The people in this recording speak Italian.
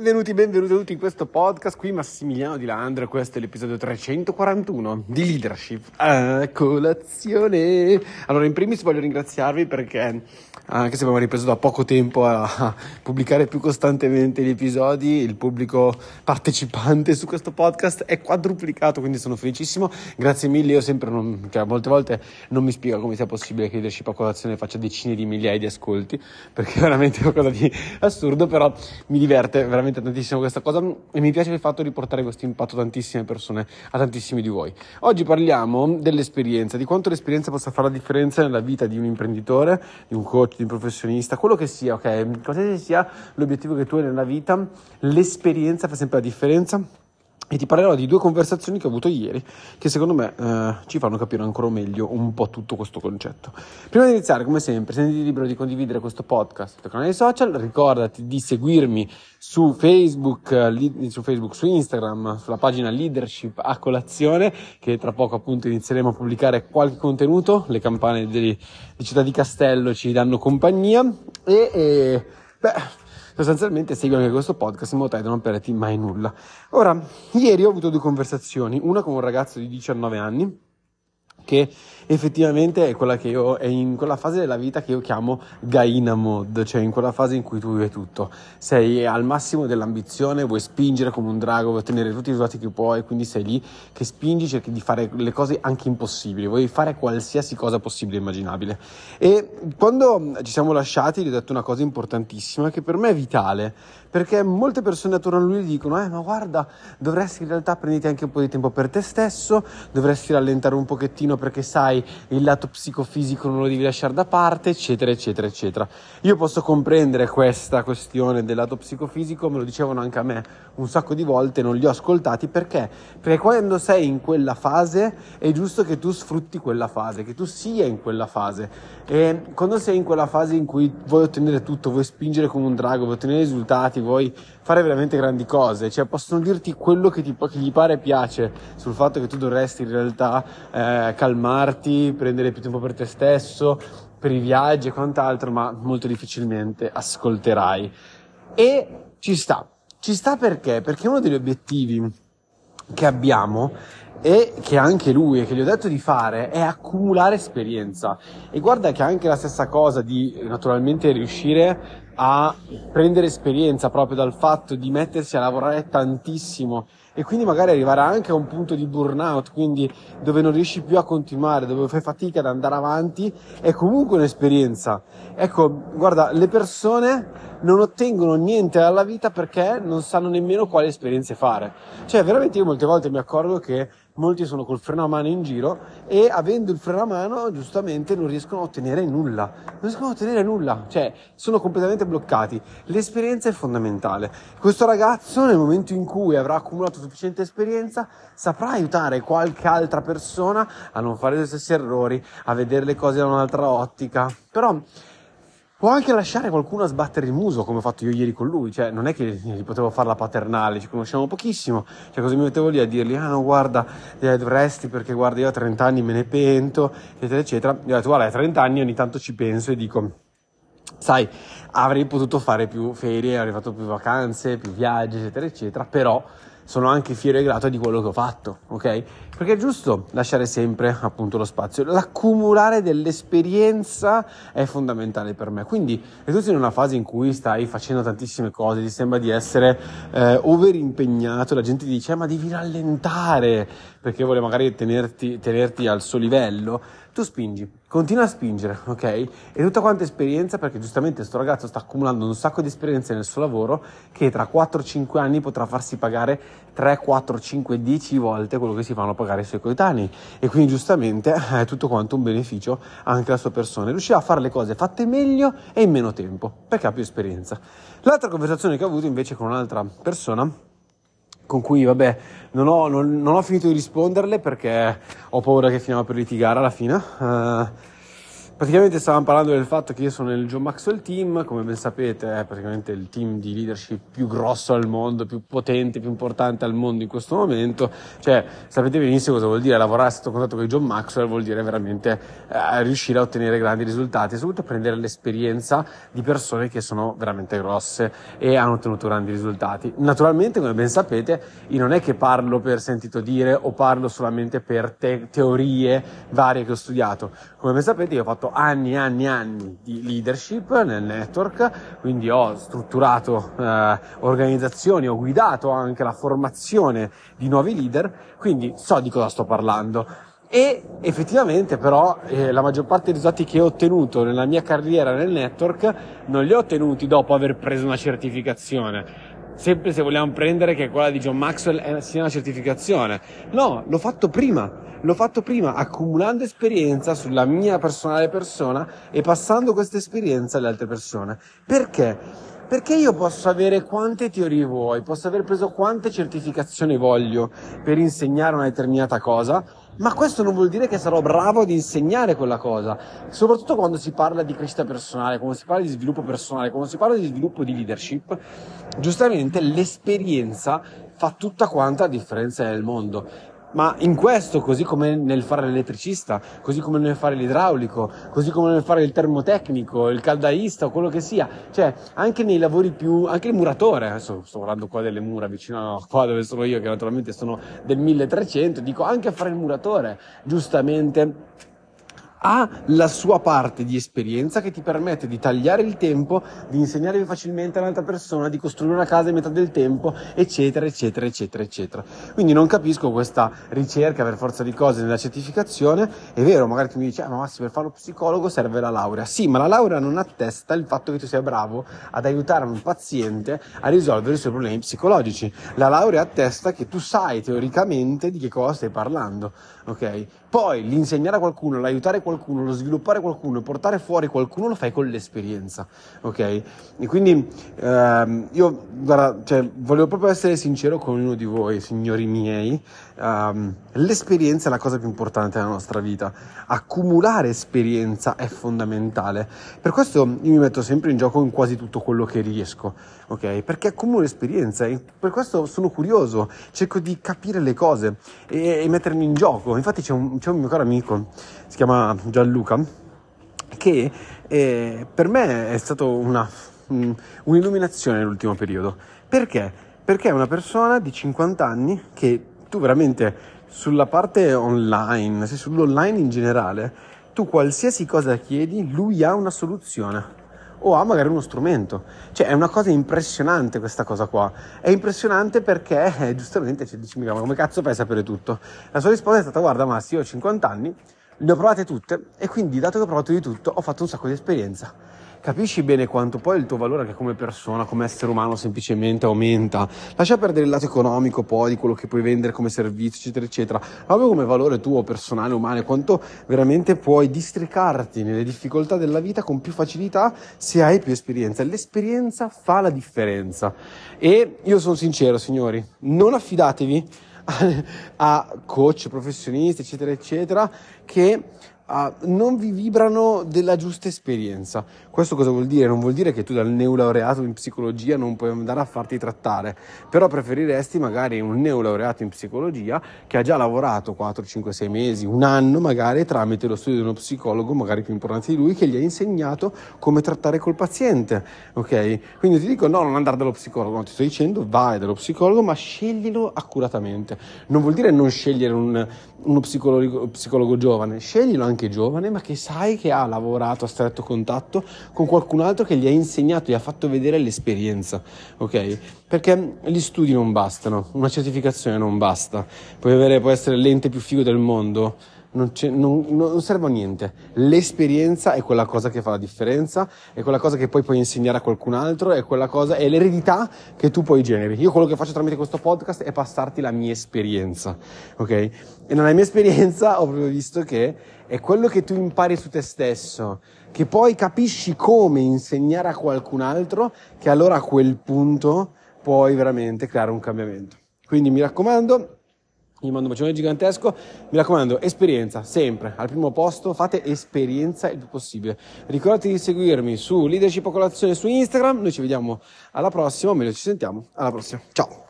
Benvenuti, benvenuti tutti in questo podcast, qui Massimiliano Di Landro, questo è l'episodio 341 di Leadership a colazione. Allora, in primis voglio ringraziarvi perché, anche se abbiamo ripreso da poco tempo a pubblicare più costantemente gli episodi, il pubblico partecipante su questo podcast è quadruplicato, quindi sono felicissimo. Grazie mille, io sempre, non, cioè, molte volte non mi spiego come sia possibile che Leadership a colazione faccia decine di migliaia di ascolti, perché è veramente qualcosa di assurdo, però mi diverte veramente veramente tantissimo questa cosa e mi piace il fatto di portare questo impatto a tantissime persone, a tantissimi di voi. Oggi parliamo dell'esperienza, di quanto l'esperienza possa fare la differenza nella vita di un imprenditore, di un coach, di un professionista, quello che sia, ok? Qualsiasi sia l'obiettivo che tu hai nella vita, l'esperienza fa sempre la differenza e ti parlerò di due conversazioni che ho avuto ieri che secondo me eh, ci fanno capire ancora meglio un po' tutto questo concetto. Prima di iniziare, come sempre, sentiti libero di condividere questo podcast sui canali social, ricordati di seguirmi su Facebook, li, su Facebook, su Instagram, sulla pagina Leadership a colazione, che tra poco appunto inizieremo a pubblicare qualche contenuto, le campane di, di Città di Castello ci danno compagnia e, e beh sostanzialmente segui anche questo podcast in modo tale da non perderti mai nulla. Ora, ieri ho avuto due conversazioni, una con un ragazzo di 19 anni che effettivamente è quella che io è in quella fase della vita che io chiamo Gaina mode, cioè in quella fase in cui tu vivi tutto. Sei al massimo dell'ambizione, vuoi spingere come un drago, vuoi ottenere tutti i risultati che puoi, quindi sei lì che spingi, cerchi di fare le cose anche impossibili, vuoi fare qualsiasi cosa possibile e immaginabile. E quando ci siamo lasciati gli ho detto una cosa importantissima che per me è vitale, perché molte persone attorno a lui dicono, eh ma guarda, dovresti in realtà prendere anche un po' di tempo per te stesso, dovresti rallentare un pochettino perché sai il lato psicofisico non lo devi lasciare da parte, eccetera, eccetera, eccetera. Io posso comprendere questa questione del lato psicofisico, me lo dicevano anche a me un sacco di volte, non li ho ascoltati perché? Perché quando sei in quella fase è giusto che tu sfrutti quella fase, che tu sia in quella fase. E quando sei in quella fase in cui vuoi ottenere tutto, vuoi spingere come un drago, vuoi ottenere risultati, vuoi fare veramente grandi cose, cioè possono dirti quello che, ti, che gli pare piace sul fatto che tu dovresti in realtà eh, calmarti, prendere più tempo per te stesso, per i viaggi e quant'altro, ma molto difficilmente ascolterai. E ci sta. Ci sta perché? Perché uno degli obiettivi che abbiamo e che anche lui e che gli ho detto di fare è accumulare esperienza e guarda che anche la stessa cosa di naturalmente riuscire a prendere esperienza proprio dal fatto di mettersi a lavorare tantissimo e quindi magari arrivare anche a un punto di burnout, quindi dove non riesci più a continuare, dove fai fatica ad andare avanti, è comunque un'esperienza. Ecco, guarda, le persone non ottengono niente dalla vita perché non sanno nemmeno quali esperienze fare. Cioè, veramente io molte volte mi accorgo che molti sono col freno a mano in giro e avendo il freno a mano giustamente non riescono a ottenere nulla, non riescono a ottenere nulla, cioè sono completamente bloccati. L'esperienza è fondamentale. Questo ragazzo nel momento in cui avrà accumulato sufficiente esperienza saprà aiutare qualche altra persona a non fare gli stessi errori, a vedere le cose da un'altra ottica, però Può anche lasciare qualcuno a sbattere il muso, come ho fatto io ieri con lui, cioè non è che gli potevo farla paternale, ci conosciamo pochissimo, cioè cosa mi mettevo lì a dirgli, ah no guarda, eh, dovresti perché guarda io a 30 anni me ne pento, eccetera eccetera, gli ho detto guarda a 30 anni ogni tanto ci penso e dico, sai, avrei potuto fare più ferie, avrei fatto più vacanze, più viaggi, eccetera eccetera, però sono anche fiero e grato di quello che ho fatto, ok? Perché è giusto lasciare sempre appunto lo spazio. L'accumulare dell'esperienza è fondamentale per me. Quindi, se tu sei in una fase in cui stai facendo tantissime cose, ti sembra di essere eh, overimpegnato, la gente ti dice, eh, ma devi rallentare, perché vuole magari tenerti, tenerti al suo livello, tu spingi, continua a spingere, ok? E tutta quanta esperienza, perché giustamente questo ragazzo sta accumulando un sacco di esperienze nel suo lavoro, che tra 4-5 anni potrà farsi pagare 3, 4, 5, 10 volte quello che si fanno pagare i suoi coetanei. E quindi giustamente è tutto quanto un beneficio anche alla sua persona. Riuscirà a fare le cose fatte meglio e in meno tempo, perché ha più esperienza. L'altra conversazione che ho avuto invece con un'altra persona, con cui vabbè non ho, non, non ho, finito di risponderle perché ho paura che finiamo per litigare alla fine. Uh, Praticamente stavamo parlando del fatto che io sono nel John Maxwell Team, come ben sapete è praticamente il team di leadership più grosso al mondo, più potente, più importante al mondo in questo momento. Cioè, sapete benissimo cosa vuol dire lavorare sotto contatto con John Maxwell, vuol dire veramente eh, riuscire a ottenere grandi risultati e soprattutto prendere l'esperienza di persone che sono veramente grosse e hanno ottenuto grandi risultati. Naturalmente, come ben sapete, io non è che parlo per sentito dire o parlo solamente per te- teorie varie che ho studiato. Come ben sapete, io ho fatto anni e anni e anni di leadership nel network, quindi ho strutturato eh, organizzazioni, ho guidato anche la formazione di nuovi leader, quindi so di cosa sto parlando. E effettivamente però eh, la maggior parte dei risultati che ho ottenuto nella mia carriera nel network non li ho ottenuti dopo aver preso una certificazione, sempre se vogliamo prendere che quella di John Maxwell sia una certificazione. No, l'ho fatto prima l'ho fatto prima accumulando esperienza sulla mia personale persona e passando questa esperienza alle altre persone. Perché? Perché io posso avere quante teorie vuoi, posso aver preso quante certificazioni voglio per insegnare una determinata cosa, ma questo non vuol dire che sarò bravo ad insegnare quella cosa, soprattutto quando si parla di crescita personale, quando si parla di sviluppo personale, quando si parla di sviluppo di leadership, giustamente l'esperienza fa tutta quanta la differenza nel mondo. Ma in questo, così come nel fare l'elettricista, così come nel fare l'idraulico, così come nel fare il termotecnico, il caldaista o quello che sia, cioè anche nei lavori più, anche il muratore, adesso sto parlando qua delle mura vicino a qua dove sono io, che naturalmente sono del 1300, dico anche a fare il muratore, giustamente ha la sua parte di esperienza che ti permette di tagliare il tempo, di insegnare più facilmente a un'altra persona, di costruire una casa in metà del tempo, eccetera, eccetera, eccetera, eccetera. Quindi non capisco questa ricerca per forza di cose nella certificazione. È vero, magari tu mi dici, ah, ma Massi, per fare lo psicologo serve la laurea. Sì, ma la laurea non attesta il fatto che tu sia bravo ad aiutare un paziente a risolvere i suoi problemi psicologici. La laurea attesta che tu sai teoricamente di che cosa stai parlando, ok? Poi l'insegnare a qualcuno, l'aiutare qualcuno, lo sviluppare qualcuno, portare fuori qualcuno lo fai con l'esperienza, ok? E quindi ehm, io guarda, cioè, volevo proprio essere sincero con uno di voi, signori miei. Um, l'esperienza è la cosa più importante della nostra vita. Accumulare esperienza è fondamentale. Per questo io mi metto sempre in gioco in quasi tutto quello che riesco, ok? Perché accumulo esperienza e per questo sono curioso, cerco di capire le cose e, e mettermi in gioco. Infatti c'è un, c'è un mio caro amico, si chiama Gianluca, che eh, per me è stata um, un'illuminazione nell'ultimo periodo. Perché? Perché è una persona di 50 anni che tu veramente sulla parte online, se sull'online in generale, tu qualsiasi cosa chiedi, lui ha una soluzione o ha magari uno strumento. Cioè è una cosa impressionante questa cosa qua. È impressionante perché eh, giustamente ci dici, ma come cazzo fai a sapere tutto? La sua risposta è stata, guarda Massi, io ho 50 anni, le ho provate tutte e quindi dato che ho provato di tutto ho fatto un sacco di esperienza capisci bene quanto poi il tuo valore anche come persona, come essere umano semplicemente aumenta. Lascia perdere il lato economico poi di quello che puoi vendere come servizio, eccetera, eccetera. Proprio come valore tuo personale, umano, quanto veramente puoi districarti nelle difficoltà della vita con più facilità se hai più esperienza. L'esperienza fa la differenza. E io sono sincero, signori, non affidatevi a coach, professionisti, eccetera, eccetera, che uh, non vi vibrano della giusta esperienza. Questo cosa vuol dire? Non vuol dire che tu dal neolaureato in psicologia non puoi andare a farti trattare, però preferiresti magari un neolaureato in psicologia che ha già lavorato 4, 5, 6 mesi, un anno magari tramite lo studio di uno psicologo, magari più importante di lui, che gli ha insegnato come trattare col paziente, ok? Quindi ti dico no, non andare dallo psicologo, no, ti sto dicendo vai dallo psicologo, ma sceglilo accuratamente. Non vuol dire non scegliere un, uno psicologo, psicologo giovane, sceglilo anche giovane, ma che sai che ha lavorato a stretto contatto con qualcun altro che gli ha insegnato, gli ha fatto vedere l'esperienza, ok? Perché gli studi non bastano, una certificazione non basta, puoi, avere, puoi essere l'ente più figo del mondo, non, non, non, serve a niente. L'esperienza è quella cosa che fa la differenza, è quella cosa che poi puoi insegnare a qualcun altro, è quella cosa, è l'eredità che tu poi generi. Io quello che faccio tramite questo podcast è passarti la mia esperienza, ok? E nella mia esperienza ho proprio visto che è quello che tu impari su te stesso, che poi capisci come insegnare a qualcun altro, che allora a quel punto puoi veramente creare un cambiamento. Quindi mi raccomando, Vi mando un bacione gigantesco. Mi raccomando, esperienza, sempre al primo posto. Fate esperienza il più possibile. Ricordate di seguirmi su Leadership a Colazione su Instagram. Noi ci vediamo alla prossima, o meglio ci sentiamo alla prossima. Ciao!